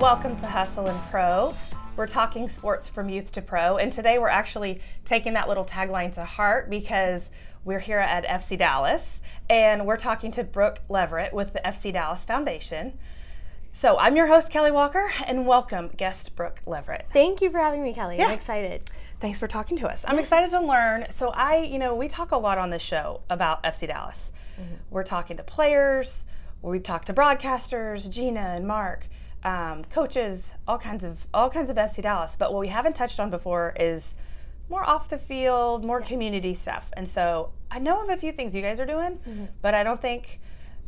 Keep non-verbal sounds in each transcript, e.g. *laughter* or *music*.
Welcome to Hustle and Pro. We're talking sports from youth to pro, and today we're actually taking that little tagline to heart because we're here at FC Dallas and we're talking to Brooke Leverett with the FC Dallas Foundation. So I'm your host, Kelly Walker, and welcome guest Brooke Leverett. Thank you for having me, Kelly. Yeah. I'm excited. Thanks for talking to us. I'm excited to learn. So I, you know, we talk a lot on this show about FC Dallas. Mm-hmm. We're talking to players, we've talked to broadcasters, Gina and Mark, um, coaches, all kinds of all kinds of FC Dallas. But what we haven't touched on before is more off the field, more community stuff. And so I know of a few things you guys are doing, but I don't think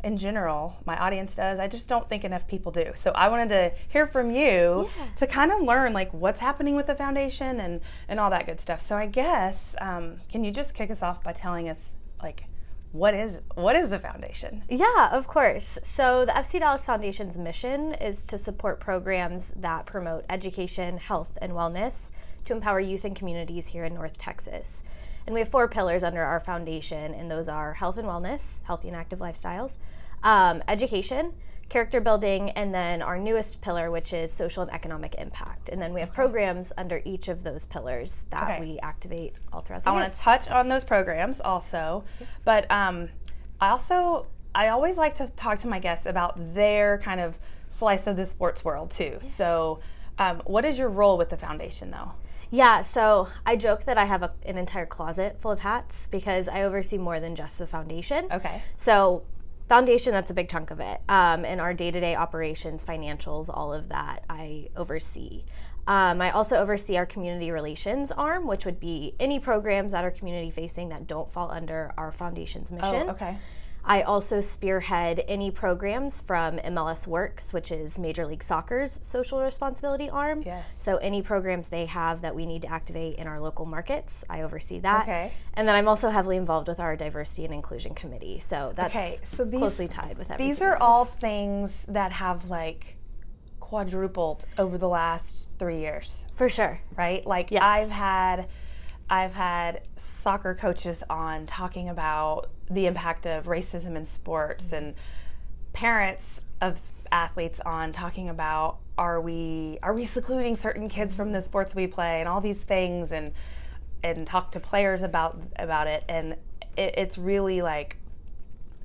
in general my audience does. I just don't think enough people do. So I wanted to hear from you Yeah. to kind of learn like what's happening with the foundation and and all that good stuff. So I guess um, can you just kick us off by telling us like what is what is the foundation? Yeah, of course. So, the FC Dallas Foundation's mission is to support programs that promote education, health, and wellness to empower youth and communities here in North Texas. And we have four pillars under our foundation, and those are health and wellness, healthy and active lifestyles, um, education, character building, and then our newest pillar, which is social and economic impact. And then we have programs under each of those pillars that Okay. we activate all throughout the I year. want to touch on those programs also, but um, I also I always like to talk to my guests about their kind of slice of the sports world too. So, um, what is your role with the foundation though? Yeah, so I joke that I have a, an entire closet full of hats because I oversee more than just the foundation. Okay. So, foundation, that's a big chunk of it. Um, and our day to day operations, financials, all of that, I oversee. Um, I also oversee our community relations arm, which would be any programs that are community facing that don't fall under our foundation's mission. Oh, okay. I also spearhead any programs from MLS Works, which is Major League Soccer's social responsibility arm. Yes. So any programs they have that we need to activate in our local markets, I oversee that. Okay. And then I'm also heavily involved with our diversity and inclusion committee. So that's Okay, so these- closely tied with everything. These are else. all things that have like quadrupled over the last three years. for sure. right? Like Yes. I've had I've had soccer coaches on talking about the impact of racism in sports and parents of athletes on talking about are we are we secluding certain kids from the sports we play and all these things and and talk to players about about it. And it, it's really like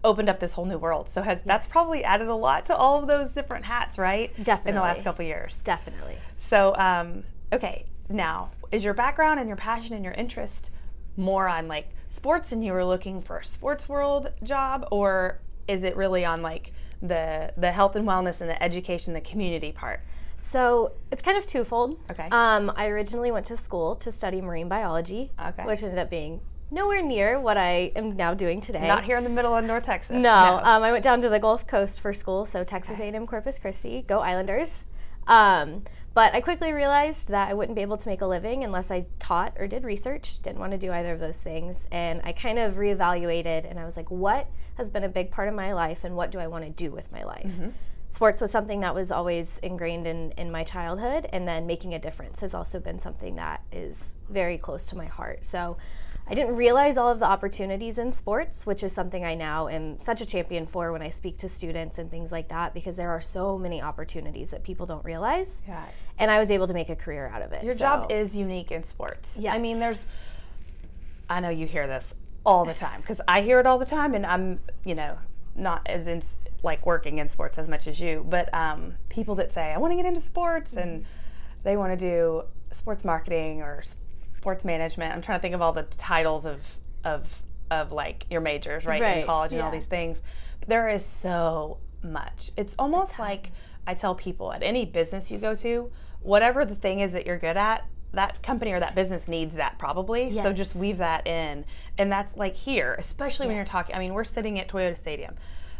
opened up this whole new world. So has that's probably added a lot to all of those different hats right? Definitely. in the last couple years. Definitely. so, um, okay, now is your background and your passion and your interest more on like sports and you were looking for a sports world job, or is it really on like the the health and wellness and the education, the community part? So it's kind of twofold. Okay. Um, I originally went to school to study marine biology, Okay. which ended up being nowhere near what I am now doing today. Not here in the middle of North Texas. No, Um, I went down to the Gulf Coast for school, so Texas A&M Corpus Christi, go Islanders. Um, but I quickly realized that I wouldn't be able to make a living unless I taught or did research. Didn't want to do either of those things, and I kind of reevaluated, and I was like, what has been a big part of my life, and what do I want to do with my life? Mm-hmm. Sports was something that was always ingrained in, in my childhood, and then making a difference has also been something that is very close to my heart. So I didn't realize all of the opportunities in sports, which is something I now am such a champion for when I speak to students and things like that, because there are so many opportunities that people don't realize. Yeah. And I was able to make a career out of it. Your so- job is unique in sports. I mean, there's. I know you hear this all the time because I hear it all the time, and I'm, you know, not as in like working in sports as much as you, but um, people that say I want to get into sports and they want to do sports marketing or sports management. I'm trying to think of all the titles of of of like your majors, right, in college and all these things. There is so much. It's almost like I tell people at any business you go to, whatever the thing is that you're good at, that company or that business needs that probably. So just weave that in. And that's like here, especially when you're talking. I mean, we're sitting at Toyota Stadium.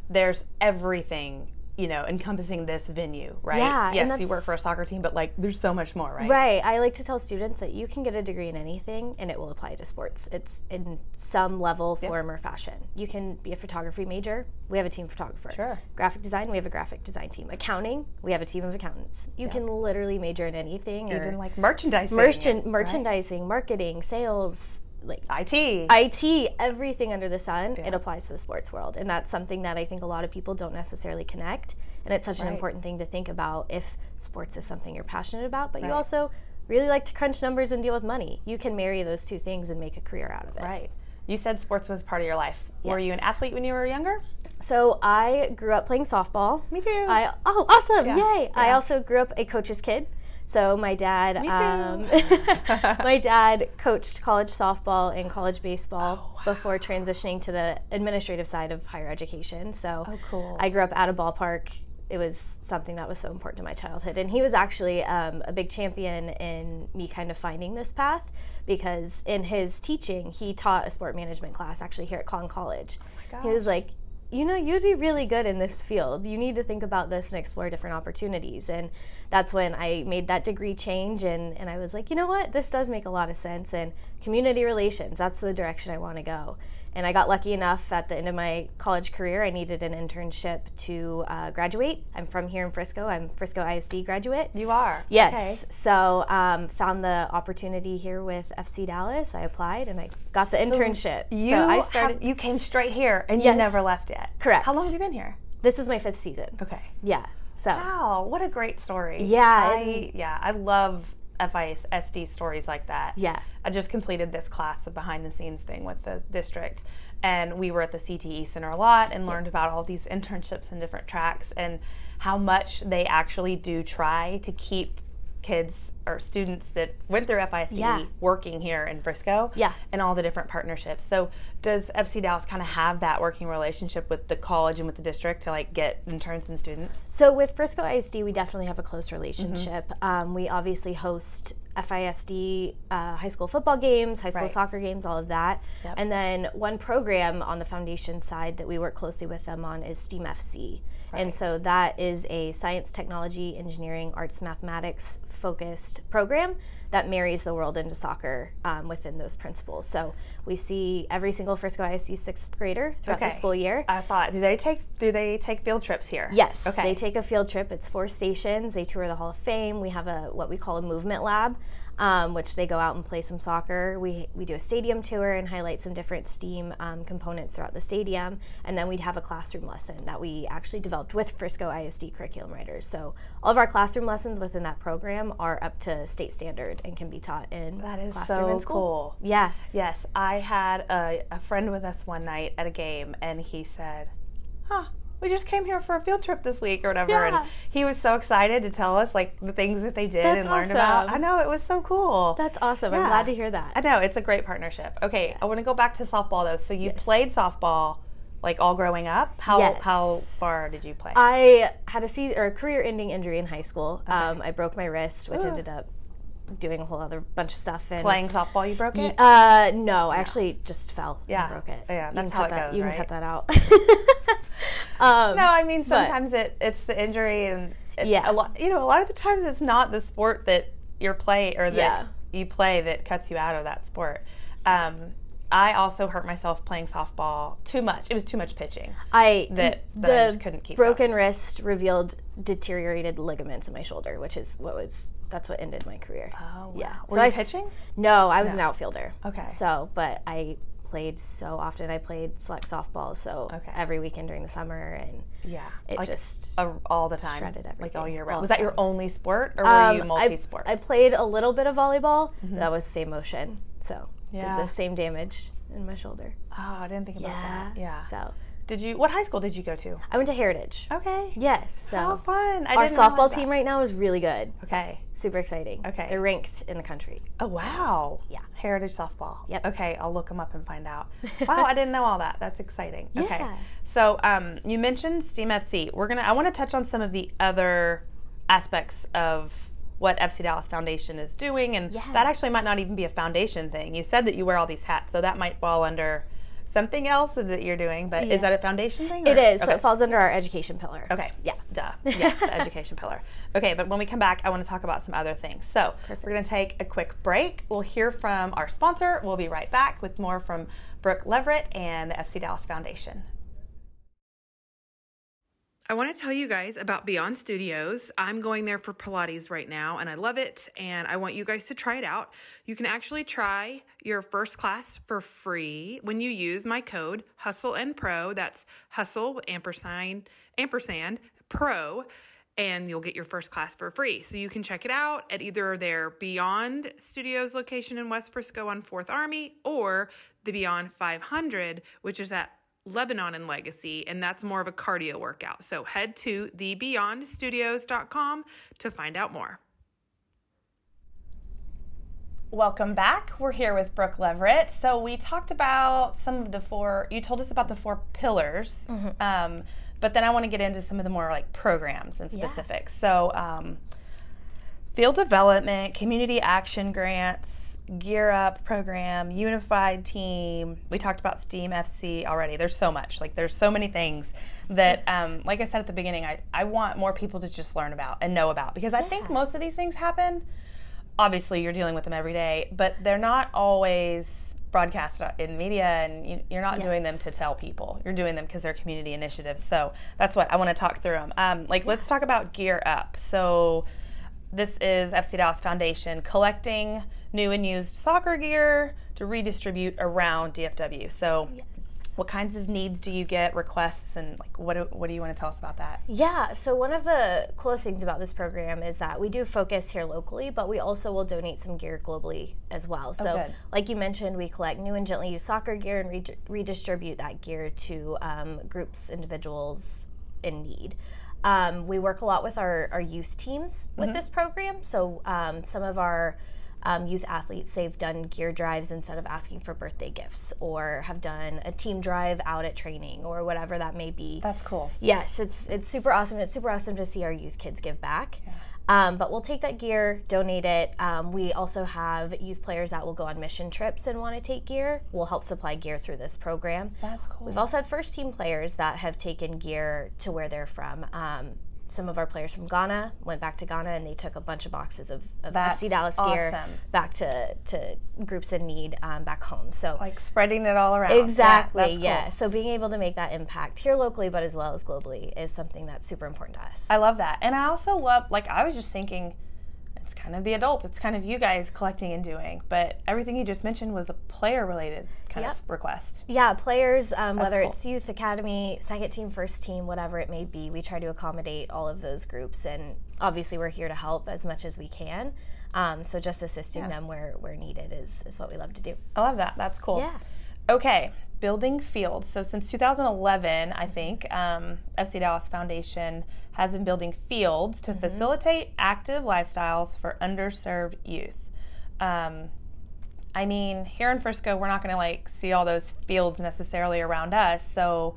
There's everything, you know, encompassing this venue, right? Yeah, Yes, you work for a soccer team, but like there's so much more, right? Right. I like to tell students that you can get a degree in anything and it will apply to sports. It's in some level, form, or fashion. You can be a photography major. We have a team photographer. Sure. Graphic design, we have a graphic design team. Accounting, we have a team of accountants. You can literally major in anything. Even like merchandising. merchan- right? merchandising, marketing, sales, like IT. IT, everything under the sun, Yeah. it applies to the sports world. And that's something that I think a lot of people don't necessarily connect. And it's such an important thing to think about if sports is something you're passionate about, but you also really like to crunch numbers and deal with money. You can marry those two things and make a career out of it. right. You said sports was part of your life. Were you an athlete when you were younger? So I grew up playing softball. Me too. I oh awesome Yeah. yay! I also grew up a coach's kid. So my dad, um, *laughs* my *laughs* dad coached college softball and college baseball Oh, wow. before transitioning to the administrative side of higher education. So oh, cool. I grew up at a ballpark. It was something that was so important to my childhood, and he was actually um, a big champion in me kind of finding this path because in his teaching, he taught a sport management class actually here at Collin College. Oh He was like, you know, you'd be really good in this field. You need to think about this and explore different opportunities. And that's when I made that degree change. And, and I was like, you know what? This does make a lot of sense. And community relations, that's the direction I want to go. And I got lucky enough at the end of my college career, I needed an internship to uh, graduate. I'm from here in Frisco. I'm Frisco ISD graduate. you are. Yes. Okay. So um, found the opportunity here with FC Dallas. I applied and I got the internship. You so I have- started. you came straight here and you never left yet. Correct. How long have you been here? This is my fifth season. Okay. Yeah. So Wow, what a great story. Yeah, I yeah, I love FISD stories like that. yeah. I just completed this class, a behind the scenes thing with the district. And we were at the CTE Center a lot and learned about all these internships and different tracks and how much they actually do try to keep kids or students that went through FISD Yeah. working here in Frisco Yeah. and all the different partnerships. So does FC Dallas kind of have that working relationship with the college and with the district to like get interns and students? So with Frisco ISD, we definitely have a close relationship. Mm-hmm. Um, we obviously host FISD uh, high school football games, high school Right. soccer games, all of that. Yep. And then one program on the foundation side that we work closely with them on is STEAM FC. And so that is a science, technology, engineering, arts, mathematics focused program that marries the world into soccer um, within those principles. So we see every single Frisco ISD sixth grader throughout the school year. I thought, do they take do they take field trips here? Yes, Okay. they take a field trip. It's four stations. They tour the Hall of Fame. We have a what we call a movement lab, um, which they go out and play some soccer. We we do a stadium tour and highlight some different STEAM um, components throughout the stadium, and then we'd have a classroom lesson that we actually developed with Frisco ISD curriculum writers. So all of our classroom lessons within that program are up to state standard and can be taught in That is classroom so and school. cool. Yeah, Yes, I had a, a friend with us one night at a game, and he said, "Huh, we just came here for a field trip this week or whatever." Yeah. And he was so excited to tell us like the things that they did That's and learned about. I know it was so cool. that's awesome. Yeah. I'm glad to hear that. I know it's a great partnership. Okay, I want to go back to softball though. So you Yes. played softball like all growing up. How Yes. how far did you play? I had a se- or a career-ending injury in high school. Um, I broke my wrist, which Ugh. ended up doing a whole other bunch of stuff. And, Playing softball, you broke it. Uh, no, I actually just fell Yeah. and broke it. Yeah, You that's can how cut it that, goes, You right? can cut that out. *laughs* *laughs* um, No, I mean but- sometimes it it's the injury and it, Yeah. a lot. You know, a lot of the times it's not the sport that you're play or that Yeah. you play that cuts you out of that sport. Um, I also hurt myself playing softball too much. It was too much pitching. I that- the I just couldn't keep up. broken wrist revealed deteriorated ligaments in my shoulder, which is what was that's what ended my career. Oh, Yeah. wow. So Were I you s- pitching? No, I was No. an outfielder. Okay. So, but I played so often. I played select softball, so Okay. every weekend during the summer, and Yeah. it like just a, all the time. shredded everything, Like all year all round. Was the that your only sport or were Um, you I- multi-sport? I played a little bit of volleyball. That was same motion, so Yeah. did the same damage in my shoulder. oh, I didn't think about that. Yeah. So Did you? What high school did you go to? I went to Heritage. Okay. Yes. So How fun! I our softball team right now is really good. Okay. Super exciting. Okay. They're ranked in the country. Oh wow! yeah. Heritage softball. Yep. Okay, I'll look them up and find out. *laughs* wow, I didn't know all that. That's exciting. Okay. So um, you mentioned Steam FC. We're gonna. I want to touch on some of the other aspects of what FC Dallas Foundation is doing, and Yeah. that actually might not even be a foundation thing. You said that you wear all these hats, so that might fall under something else that you're doing. But Yeah. is that a foundation thing? It or- is. So it falls under our education pillar. Okay. Yeah. Duh. *laughs* Yeah, the education pillar. Okay, but when we come back, I want to talk about some other things. So Perfect. we're going to take a quick break. We'll hear from our sponsor. We'll be right back with more from Brooke Leverett and the FC Dallas Foundation. I want to tell you guys about Beyond Studios. I'm going there for Pilates right now and I love it and I want you guys to try it out. You can actually try your first class for free when you use my code Hustle and Pro. That's Hustle ampersand ampersand Pro and you'll get your first class for free. So you can check it out at either their Beyond Studios location in West Frisco on 4th Army or the Beyond 500, which is at Lebanon and Legacy, and that's more of a cardio workout. So head to thebeyondstudios.com to find out more. Welcome back. We're here with Brooke Leverett. So we talked about some of the four. You told us about the four pillars, mm-hmm. um, but then I want to get into some of the more like programs and specifics. Yeah. So um, field development, community action grants, Gear Up program, Unified Team. We talked about STEAM FC already. There's so much. Like there's so many things that, um, like I said at the beginning, I, I want more people to just learn about and know about because I think most of these things happen. Obviously, you're dealing with them every day, but they're not always broadcast in media and you're not yes. doing them to tell people you're doing them because they're community initiatives so that's what i want to talk through them um, like yeah. let's talk about gear up so this is fc dallas foundation collecting new and used soccer gear to redistribute around DFW. So, yes. what kinds of needs do you get, requests, and like what do, what do you want to tell us about that? Yeah, so one of the coolest things about this program is that we do focus here locally, but we also will donate some gear globally as well. Oh, so, oh, like you mentioned, we collect new and gently used soccer gear and re- redistribute that gear to um, groups, individuals in need. Um, we work a lot with our, our youth teams with mm-hmm. this program. So, um, some of our um, youth athletes. They've done gear drives instead of asking for birthday gifts, or have done a team drive out at training, or whatever that may be. That's cool. Yes, it's it's super awesome. It's super awesome to see our youth kids give back. Yeah. Um, but we'll take that gear, donate it. Um, we also have youth players that will go on mission trips and want to take gear. We'll help supply gear through this program. That's cool. We've also had first team players that have taken gear to where they're from. Um, some of our players from Ghana went back to Ghana and they took a bunch of boxes of, of FC Dallas awesome. gear back to, to groups in need um, back home. So like spreading it all around. Exactly. Yeah. Cool. So being able to make that impact here locally, but as well as globally, is something that's super important to us. I love that, and I also love like I was just thinking it's kind of the adults. It's kind of you guys collecting and doing. But everything you just mentioned was a player related kind yep. of request. Yeah, players, um, whether cool. it's youth academy, second team, first team, whatever it may be, we try to accommodate all of those groups. And obviously, we're here to help as much as we can. Um, so just assisting yeah. them where, where needed is, is what we love to do. I love that. That's cool. Yeah. Okay, building fields. So since 2011, I think um, FC Dallas Foundation has been building fields to mm-hmm. facilitate active lifestyles for underserved youth. Um, I mean, here in Frisco, we're not going to like see all those fields necessarily around us. So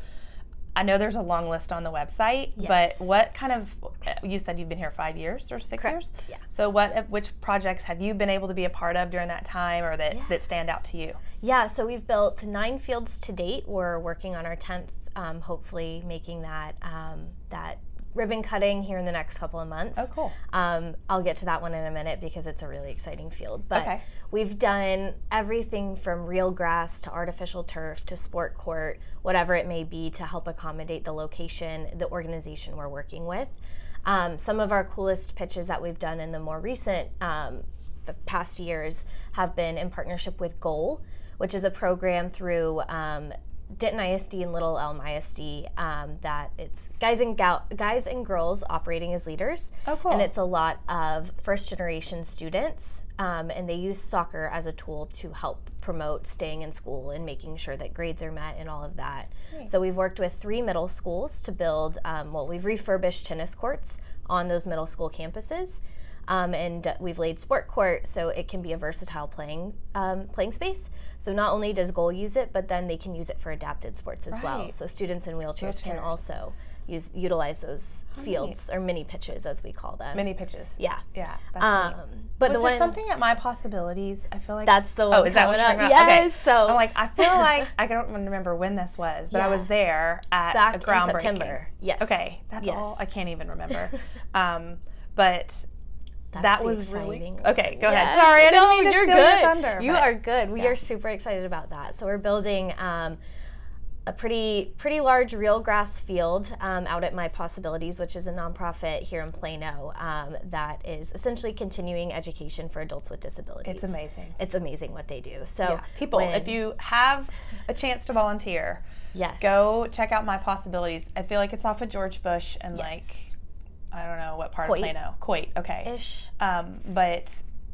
I know there's a long list on the website, yes. but what kind of you said you've been here five years or six Correct. years? Yeah. So what which projects have you been able to be a part of during that time or that, yeah. that stand out to you? Yeah, so we've built nine fields to date. We're working on our tenth, um, hopefully making that um, that ribbon cutting here in the next couple of months. Oh, cool. Um, I'll get to that one in a minute because it's a really exciting field. But okay. we've done everything from real grass to artificial turf to sport court, whatever it may be, to help accommodate the location, the organization we're working with. Um, some of our coolest pitches that we've done in the more recent um, the past years have been in partnership with Goal, which is a program through um, Denton ISD and Little Elm ISD um, that it's guys and gal- guys and girls operating as leaders. Oh, cool. And it's a lot of first generation students, um, and they use soccer as a tool to help promote staying in school and making sure that grades are met and all of that. So we've worked with three middle schools to build. Um, well, we've refurbished tennis courts on those middle school campuses. Um, and we've laid sport court so it can be a versatile playing um, playing space. So not only does Goal use it, but then they can use it for adapted sports as right. well. So students in wheelchairs, can also use utilize those fields or mini pitches as we call them. Mini pitches. Yeah. Yeah. um, but Was the there something at my possibilities? I feel like that's the one. Oh, is that what you're about? Yes. Okay. So I'm like I feel *laughs* like I don't remember when this was, but yeah. I was there at Back a groundbreaking. in September. Yes. Okay. That's yes. all. I can't even remember. *laughs* um, but that's that was exciting. really okay. Go yes. ahead. Sorry, I didn't no, mean to you're steal good. your thunder. You but, are good. We yeah. are super excited about that. So we're building um, a pretty pretty large real grass field um, out at my possibilities which is a nonprofit here in plano um, that is essentially continuing education for adults with disabilities It's amazing. it's amazing what they do so Yeah. People, when- if you have a chance to volunteer, yes go check out my possibilities. I feel like it's off of George Bush and Yes. like I don't know what part Coit. of Plano. Coit, okay. ish Um, but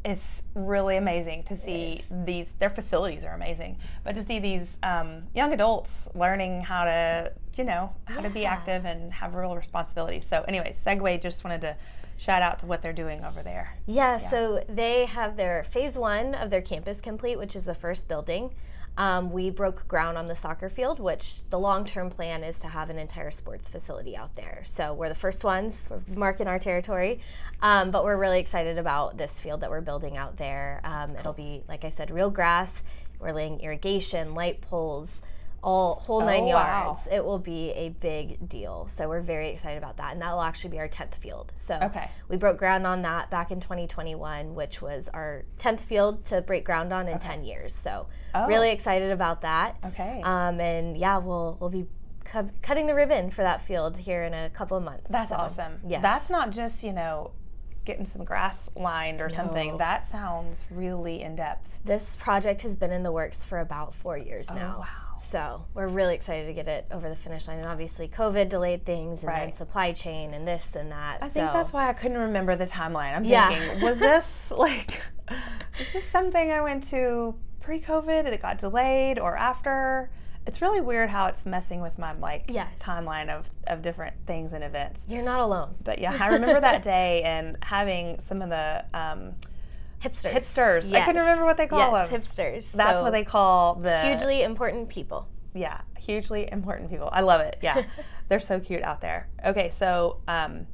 it's really amazing to see these. Their facilities are amazing, but to see these um, young adults learning how to, you know, how to be active and have real responsibilities. So, anyway, segue. Just wanted to shout out to what they're doing over there. Yeah, so they have their phase one of their campus complete, which is the first building. Um, we broke ground on the soccer field, which the long term plan is to have an entire sports facility out there. So we're the first ones, we're marking our territory. Um, but we're really excited about this field that we're building out there. Um, It'll be, like I said, real grass. We're laying irrigation, light poles, all whole nine Oh, wow. yards. It will be a big deal. So we're very excited about that. And that will actually be our 10th field. So Okay. we broke ground on that back in 2021, which was our 10th field to break ground on in 10 years. So Oh. really excited about that. Okay. Um, and yeah, we'll we'll be cu- cutting the ribbon for that field here in a couple of months. That's So, awesome. Yes. That's not just, you know, getting some grass lined or something. That sounds really in depth. this project has been in the works for about four years now. Oh, wow. So we're really excited to get it over the finish line. And obviously, COVID delayed things, and then supply chain, and this and that. I think that's why I couldn't remember the timeline. I'm Yeah. thinking, was this *laughs* like, *laughs* is this something I went to pre-COVID and it got delayed or after? It's really weird how it's messing with my like Yes. timeline of, of different things and events. you're not alone. But yeah, I *laughs* remember that day and having some of the um, Hipsters. Hipsters. I couldn't remember what they call yes, them. hipsters. that's So, what they call the hugely important people. yeah, hugely important people. I love it. Yeah, *laughs* they're so cute out there. Okay, so um,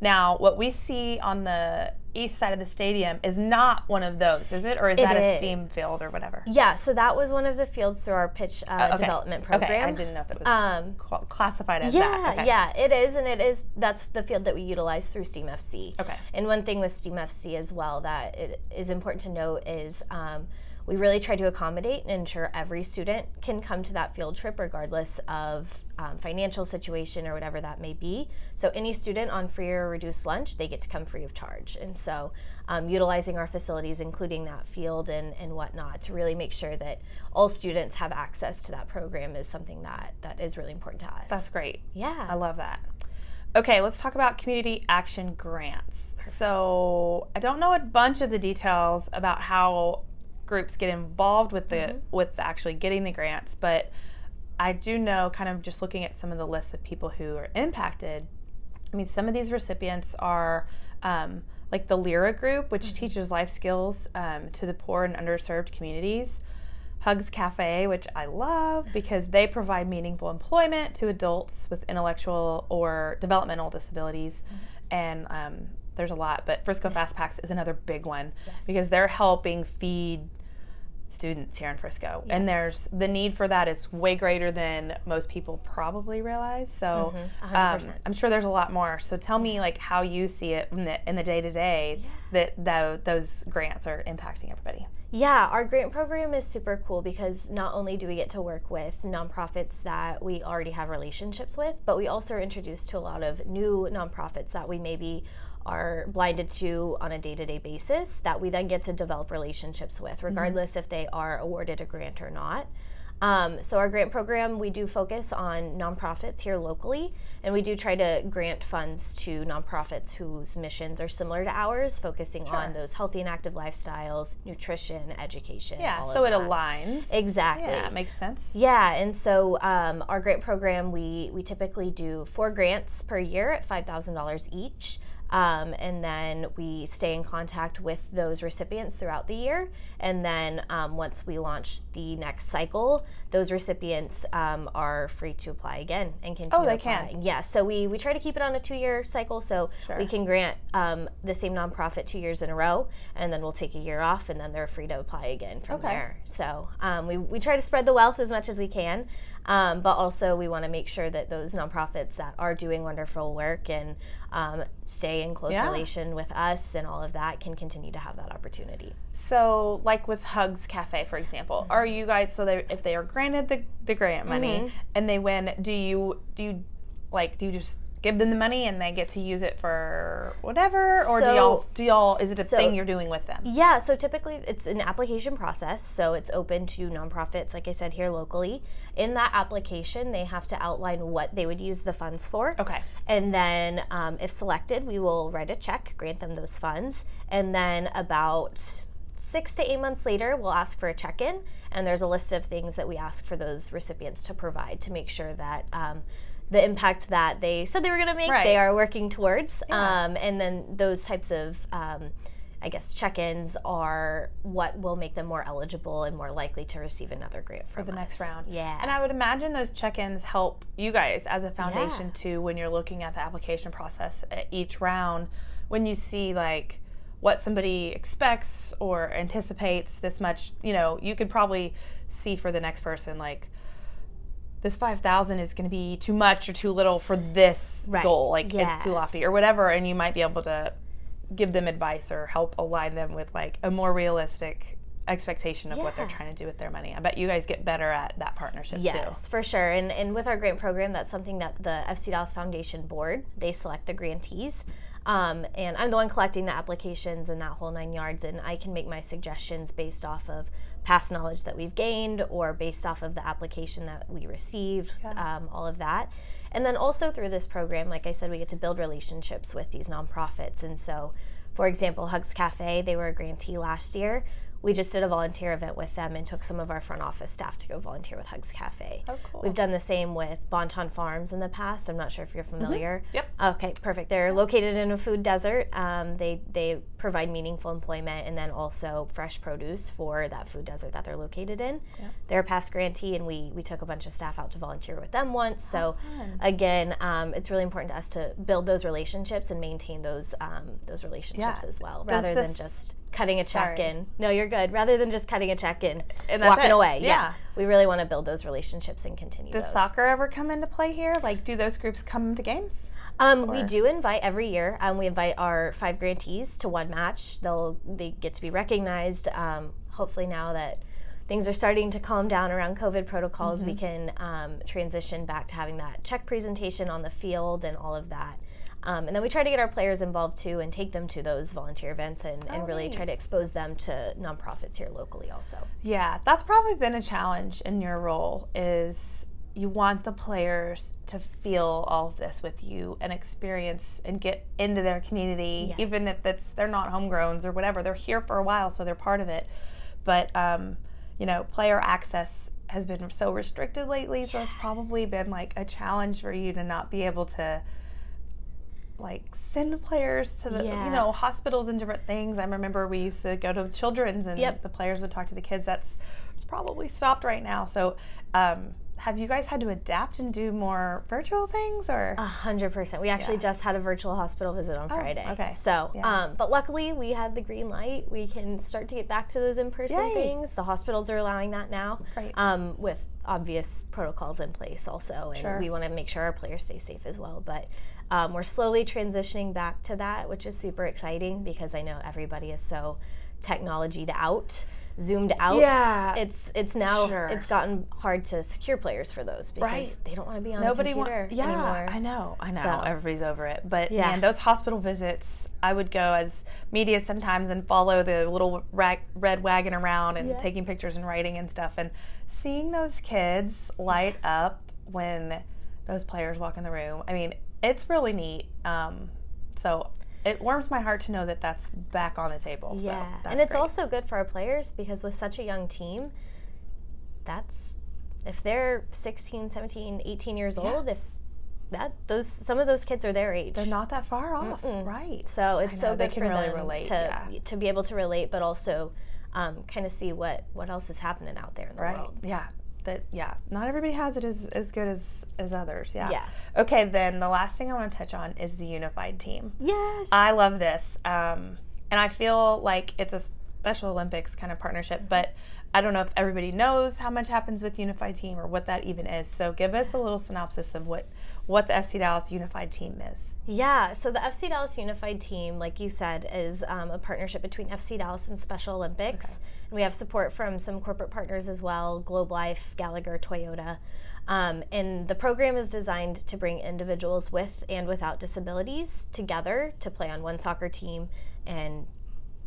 now what we see on the east side of the stadium is not one of those, is it, or is It that a steam field or whatever? Yeah, so that was one of the fields through our pitch uh, Okay. development program. Okay, I didn't know if it was Um, cl- classified as yeah, that. Okay. yeah, it is, and it is. That's the field that we utilize through STEAM FC. Okay. And one thing with STEAM FC as well that it is important to note is um, we really try to accommodate and ensure every student can come to that field trip regardless of um, financial situation or whatever that may be. So any student on free or reduced lunch, they get to come free of charge. And so um, utilizing our facilities, including that field and, and whatnot, to really make sure that all students have access to that program is something that, that is really important to us. That's great. yeah. I love that. Okay, let's talk about community action grants. So I don't know a bunch of the details about how groups get involved with the Mm-hmm. with actually getting the grants, but I do know kind of just looking at some of the lists of people who are impacted. I mean, some of these recipients are um, like the Lyra group, which teaches life skills um, to the poor and underserved communities. Hugs Cafe, which I love because they provide meaningful employment to adults with intellectual or developmental disabilities. And um, there's a lot, but Frisco Fast Packs is another big one because they're helping feed students here in Frisco. And there's the need for that is way greater than most people probably realize. So Mhm, um, 100%. I'm sure there's a lot more. So tell me like how you see it in the day to day that tho- those grants are impacting everybody. Yeah, our grant program is super cool because not only do we get to work with nonprofits that we already have relationships with, but we also are introduced to a lot of new nonprofits that we maybe are blinded to on a day to day basis that we then get to develop relationships with, regardless if they are awarded a grant or not. Um, so, our grant program, we do focus on nonprofits here locally, and we do try to grant funds to nonprofits whose missions are similar to ours, focusing on those healthy and active lifestyles, nutrition, education. Yeah, all so of it that. aligns. Exactly. Yeah, makes sense. Yeah, and so um, our grant program, we we typically do four grants per year at five thousand dollars each. Um, and then we stay in contact with those recipients throughout the year. And then um, once we launch the next cycle, those recipients um, are free to apply again and continue. Oh, they applying. can. Yeah, so we, we try to keep it on a two year cycle. So Sure. we can grant um, the same nonprofit two years in a row, and then we'll take a year off, and then they're free to apply again from Okay. there. So um, we, we try to spread the wealth as much as we can. Um, but also, we want to make sure that those nonprofits that are doing wonderful work and um, stay in close Yeah. relation with us and all of that can continue to have that opportunity. So, like with Hugs Cafe, for example, are you guys so they if they are granted the, the grant money Mhm. and they win, do you do you like do you just give them the money and they get to use it for whatever, or do y'all do y'all is it a so- thing you're doing with them? Yeah, so typically it's an application process. So it's open to nonprofits, like I said, here locally. In that application, they have to outline what they would use the funds for. Okay. And then, um, if selected, we will write a check, grant them those funds. And then, about six to eight months later, we'll ask for a check in. And there's a list of things that we ask for those recipients to provide to make sure that um, the impact that they said they were going to make, Right. they are working towards. Yeah. Um, and then, those types of um, I guess check-ins are what will make them more eligible and more likely to receive another grant for the next round. Yeah. And I would imagine those check-ins help you guys as a foundation too when you're looking at the application process at each round when you see like what somebody expects or anticipates this much, you know, you could probably see for the next person like this 5000 is going to be too much or too little for this Right. goal like Yeah. it's too lofty or whatever and you might be able to give them advice or help align them with like a more realistic expectation of what they're trying to do with their money. I bet you guys get better at that partnership too. Yes, for sure. And and with our grant program, that's something that the FC Dallas Foundation board they select the grantees. Um, and I'm the one collecting the applications and that whole nine yards, and I can make my suggestions based off of past knowledge that we've gained or based off of the application that we received, um, all of that. And then also through this program, like I said, we get to build relationships with these nonprofits. And so, for example, Hugs Cafe, they were a grantee last year. We just did a volunteer event with them and took some of our front office staff to go volunteer with Hugs Cafe. Oh, cool. We've done the same with Bonton Farms in the past. I'm not sure if you're familiar. Mm-hmm. Yep. Okay, perfect. They're located in a food desert. Um, they they provide meaningful employment and then also fresh produce for that food desert that they're located in. They're a past grantee, and we we took a bunch of staff out to volunteer with them once. So again, um, it's really important to us to build those relationships and maintain those um, those relationships Yeah. as well, Does rather than just cutting a check Sorry. in. No, you're good. Rather than just cutting a check in, And that's walking it. away. Yeah. we really want to build those relationships and continue. Does those. soccer ever come into play here? Like, do those groups come to games? Um, we do invite every year. Um, we invite our five grantees to one match. They'll they get to be recognized. Um, hopefully now that things are starting to calm down around COVID protocols, we can um, transition back to having that check presentation on the field and all of that. Um, and then we try to get our players involved too and take them to those volunteer events and, and really neat. try to expose them to nonprofits here locally also. Yeah, that's probably been a challenge in your role is you want the players to feel all of this with you and experience and get into their community Yeah. even if it's they're not homegrowns or whatever they're here for a while so they're part of it but um, you know player access has been so restricted lately so it's probably been like a challenge for you to not be able to like send players to the Yeah. you know hospitals and different things. I remember we used to go to children's and Yep. the players would talk to the kids. That's probably stopped right now. So, um, have you guys had to adapt and do more virtual things or? A hundred percent. We actually Yeah. just had a virtual hospital visit on Friday. okay. So, Yeah. um, but luckily we had the green light. We can start to get back to those in-person Yay. things. The hospitals are allowing that now. Great. Um, with obvious protocols in place also, and Sure. we want to make sure our players stay safe as well. But um, we're slowly transitioning back to that, which is super exciting because I know everybody is so technology out. Zoomed out. Yeah. It's it's now Sure. it's gotten hard to secure players for those because Right. they don't want to be on Nobody computer wants. Yeah, anymore. I know. I know. So- Everybody's over it. But Yeah. man, those hospital visits, I would go as media sometimes and follow the little rag, red wagon around and Yeah. taking pictures and writing and stuff. And seeing those kids light up when those players walk in the room, I mean, it's really neat. Um, so it warms my heart to know that that's back on the table. so Yeah, that's and it's great. also good for our players because with such a young team, that's if they're 16, 17, 18 years old, if that those some of those kids are their age. they're not that far off, Mm-mm. right? so it's so know, they good can for really them relate, to yeah. to be able to relate, but also um, kind of see what what else is happening out there in the Right. world. Yeah. That yeah. Not everybody has it as, as good as as others. Yeah. Yeah. Okay. Then the last thing I want to touch on is the unified team. Yes. I love this, um, and I feel like it's a Special Olympics kind of partnership. But I don't know if everybody knows how much happens with Unified Team or what that even is. So give us a little synopsis of what what the FC Dallas Unified Team is. Yeah, so the FC Dallas Unified Team, like you said, is um, a partnership between FC Dallas and Special Olympics. Okay. And we have support from some corporate partners as well Globe Life, Gallagher, Toyota. Um, and the program is designed to bring individuals with and without disabilities together to play on one soccer team and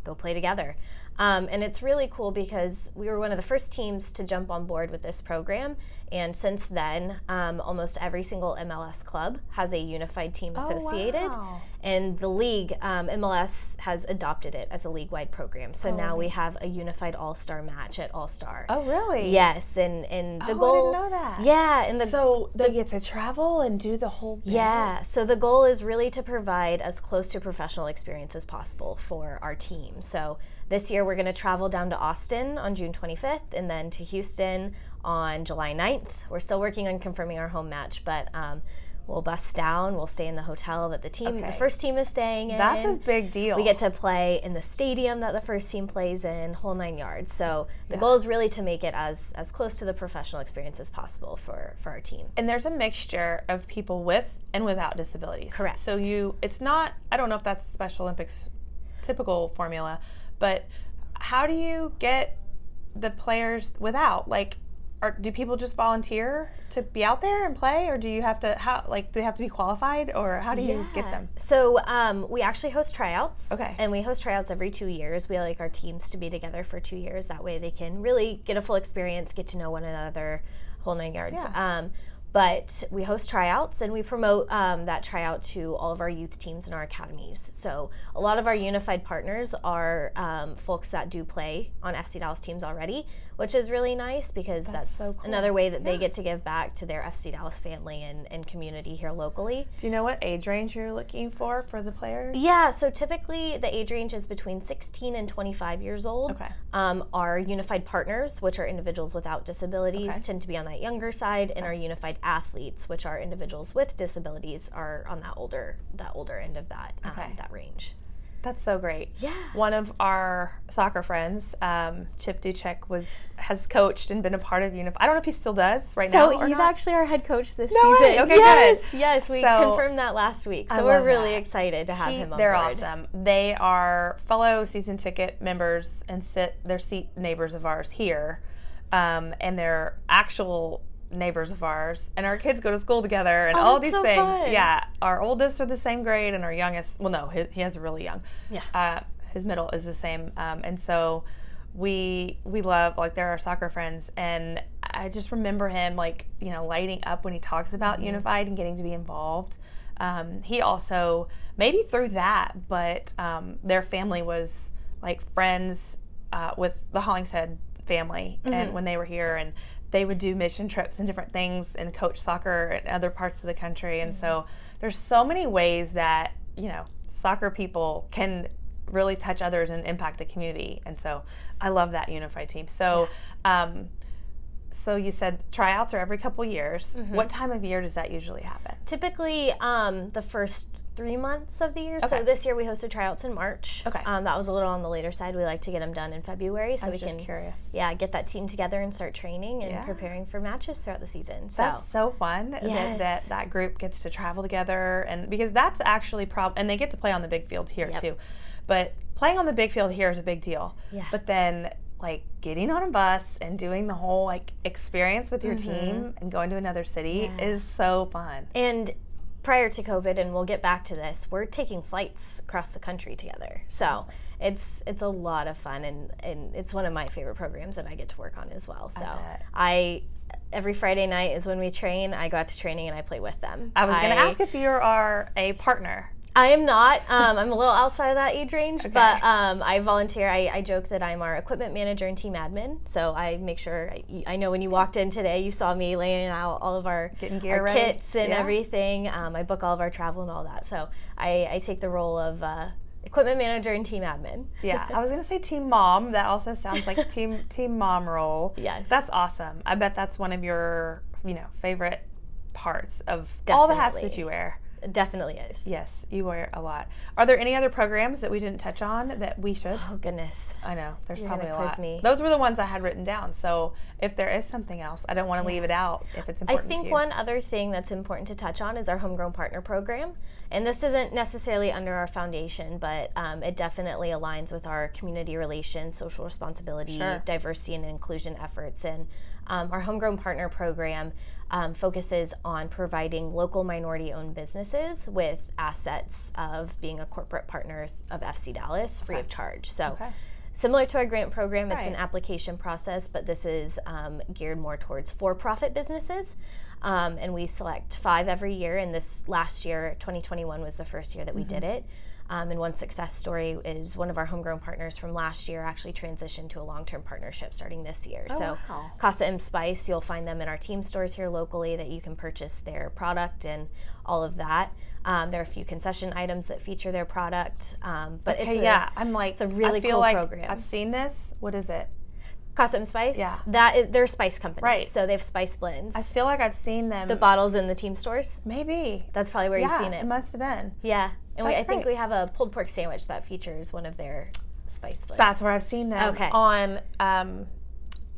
go play together. Um, and it's really cool because we were one of the first teams to jump on board with this program. And since then, um, almost every single MLS club has a unified team associated. Oh, wow. And the league, um, MLS, has adopted it as a league wide program. So oh, now we have a unified all star match at All Star. Oh, really? Yes. And, and the oh, goal. I didn't know that. Yeah. And the, so they the, get to travel and do the whole thing? Yeah. So the goal is really to provide as close to professional experience as possible for our team. So this year, we're going to travel down to Austin on June 25th and then to Houston on July 9th. We're still working on confirming our home match, but um, we'll bus down. We'll stay in the hotel that the team, okay. the first team is staying in. That's a big deal. We get to play in the stadium that the first team plays in, whole nine yards. So the yeah. goal is really to make it as as close to the professional experience as possible for for our team. And there's a mixture of people with and without disabilities. Correct. So you, it's not. I don't know if that's Special Olympics typical formula, but how do you get the players without? Like, are, do people just volunteer to be out there and play, or do you have to how like do they have to be qualified, or how do you get them? So um, we actually host tryouts. Okay. And we host tryouts every two years. We like our teams to be together for two years. That way they can really get a full experience, get to know one another, whole nine yards. Yeah. Um, but we host tryouts and we promote um, that tryout to all of our youth teams and our academies. So a lot of our unified partners are um, folks that do play on FC Dallas teams already, which is really nice because that's, that's so cool. another way that yeah. they get to give back to their FC Dallas family and, and community here locally. Do you know what age range you're looking for for the players? Yeah, so typically the age range is between 16 and 25 years old. Okay. Um, our unified partners, which are individuals without disabilities, okay. tend to be on that younger side, okay. and our unified athletes, which are individuals with disabilities, are on that older that older end of that um, that range. That's so great. Yeah. One of our soccer friends, um, Chip Duchek, was has coached and been a part of Unif. I don't know if he still does right so now. So he's not. actually our head coach this no season. Way. Okay, yes, good. Yes, we so, confirmed that last week. So we're really that. excited to have he, him on they're board. awesome. They are fellow season ticket members and sit their seat neighbors of ours here, um, and they're actual neighbors of ours, and our kids go to school together, and oh, all these so things. Fun. Yeah, our oldest are the same grade, and our youngest, well, no, he, he has a really young. Yeah. Uh, his middle is the same, um, and so we we love like they're our soccer friends, and I just remember him like you know lighting up when he talks about mm-hmm. Unified and getting to be involved. Um, he also maybe through that, but um, their family was like friends uh, with the Hollingshead family, mm-hmm. and when they were here, and they would do mission trips and different things and coach soccer in other parts of the country. And mm-hmm. so there's so many ways that, you know, soccer people can really touch others and impact the community. And so I love that unified team. So, yeah. um, so you said tryouts are every couple years. Mm-hmm. What time of year does that usually happen? Typically, um, the first three months of the year. Okay. So this year we hosted tryouts in March. Okay. Um, that was a little on the later side. We like to get them done in February so we can curious. Yeah, get that team together and start training and yeah. preparing for matches throughout the season. So that's so fun yes. that, that that group gets to travel together and because that's actually prob and they get to play on the big field here yep. too. But playing on the big field here is a big deal. Yeah. But then like getting on a bus and doing the whole like experience with your mm-hmm. team and going to another city yeah. is so fun. And prior to COVID, and we'll get back to this, we're taking flights across the country together. So it's it's a lot of fun, and, and it's one of my favorite programs that I get to work on as well. So I, I every Friday night is when we train. I go out to training and I play with them. I was going to ask if you are a partner I am not. Um, I'm a little outside of that age range, okay. but um, I volunteer. I, I, joke that I'm our equipment manager and team admin. So I make sure. I, I, know when you walked in today, you saw me laying out all of our, our kits and yeah. everything. Um, I book all of our travel and all that. So I, I take the role of uh, equipment manager and team admin. yeah, I was gonna say team mom. That also sounds like *laughs* team team mom role. Yes, that's awesome. I bet that's one of your you know favorite parts of Definitely. all the hats that you wear definitely is. Yes, you wear a lot. Are there any other programs that we didn't touch on that we should? Oh goodness. I know there's You're probably a quiz lot. me. Those were the ones I had written down. So if there is something else, I don't want to leave it out if it's important. I think one other thing that's important to touch on is our homegrown partner program. And this isn't necessarily under our foundation, but um, it definitely aligns with our community relations, social responsibility, Sure. diversity, and inclusion efforts. And um, our homegrown partner program um, focuses on providing local minority owned businesses with assets of being a corporate partner of FC Dallas free of charge. So Okay. Similar to our grant program, it's an application process, but this is um, geared more towards for profit businesses. Um, and we select five every year. And this last year, 2021, was the first year that we Mm-hmm. did it. Um, and one success story is one of our homegrown partners from last year actually transitioned to a long term partnership starting this year. so, Oh, wow. Casa M Spice, you'll find them in our team stores here locally that you can purchase their product and all of that. Um, there are a few concession items that feature their product, um, but Okay, it's a, yeah, I'm like, it's a really I feel cool like program. I've seen this. What is it? Casa M Spice. Yeah. that is, they're a spice company, Right. So they have spice blends. I feel like I've seen them. the bottles in the team stores. maybe. That's probably where yeah, you've seen it. it. must have been. yeah, and we, I think we have a pulled pork sandwich that features one of their spice blends. That's where I've seen them Okay. on um,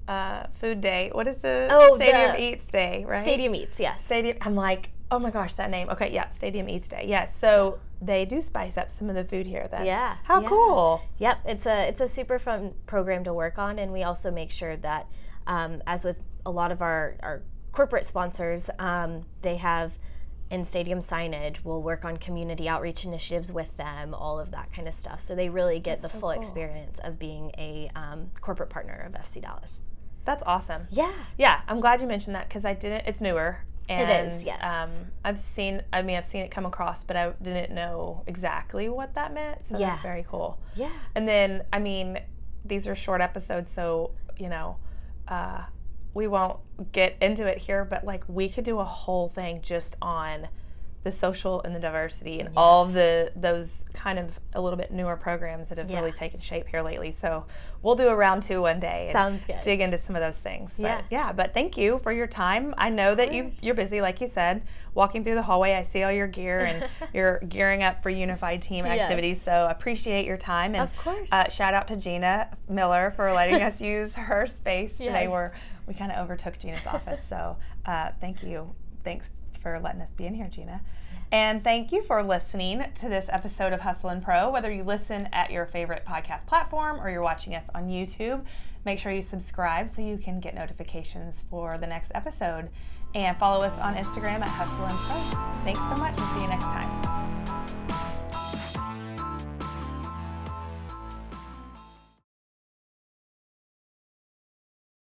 uh, Food Day. What is the Oh, Stadium the- Eats Day? Right. Stadium Eats. Yes. Stadium. I'm like, oh my gosh, that name. Okay, yeah, Stadium Eats Day. Yes. So they do spice up some of the food here. Then. Yeah, How yeah. cool. Yep, it's a it's a super fun program to work on, and we also make sure that, um, as with a lot of our our corporate sponsors, um, they have in stadium signage. We'll work on community outreach initiatives with them, all of that kind of stuff. So they really get the so full cool. experience of being a um, corporate partner of FC Dallas. That's awesome. Yeah, Yeah, I'm glad you mentioned that because I didn't. It's newer. And, is, yes. Um, I've seen. I mean, I've seen it come across, but I didn't know exactly what that meant. So Yeah. that's very cool. yeah, And then, I mean, these are short episodes, so you know, uh, we won't get into it here. But like, we could do a whole thing just on the social and the diversity and all of the those kind of a little bit newer programs that have Yeah. really taken shape here lately. So we'll do a round two one day. Sounds good. Dig into some of those things. But Yeah. yeah, but thank you for your time. I know that you you're busy, like you said. Walking through the hallway, I see all your gear and *laughs* you're gearing up for unified team Yes. activities. So appreciate your time and Of course. uh, shout out to Gina Miller for letting us *laughs* use her space today. Yes. We kind of overtook Gina's office. So *laughs* uh, thank you. Thanks for letting us be in here, Gina. And thank you for listening to this episode of Hustle and Pro. Whether you listen at your favorite podcast platform or you're watching us on YouTube, make sure you subscribe so you can get notifications for the next episode. And follow us on Instagram at Hustle and Pro. Thanks so much and see you next time.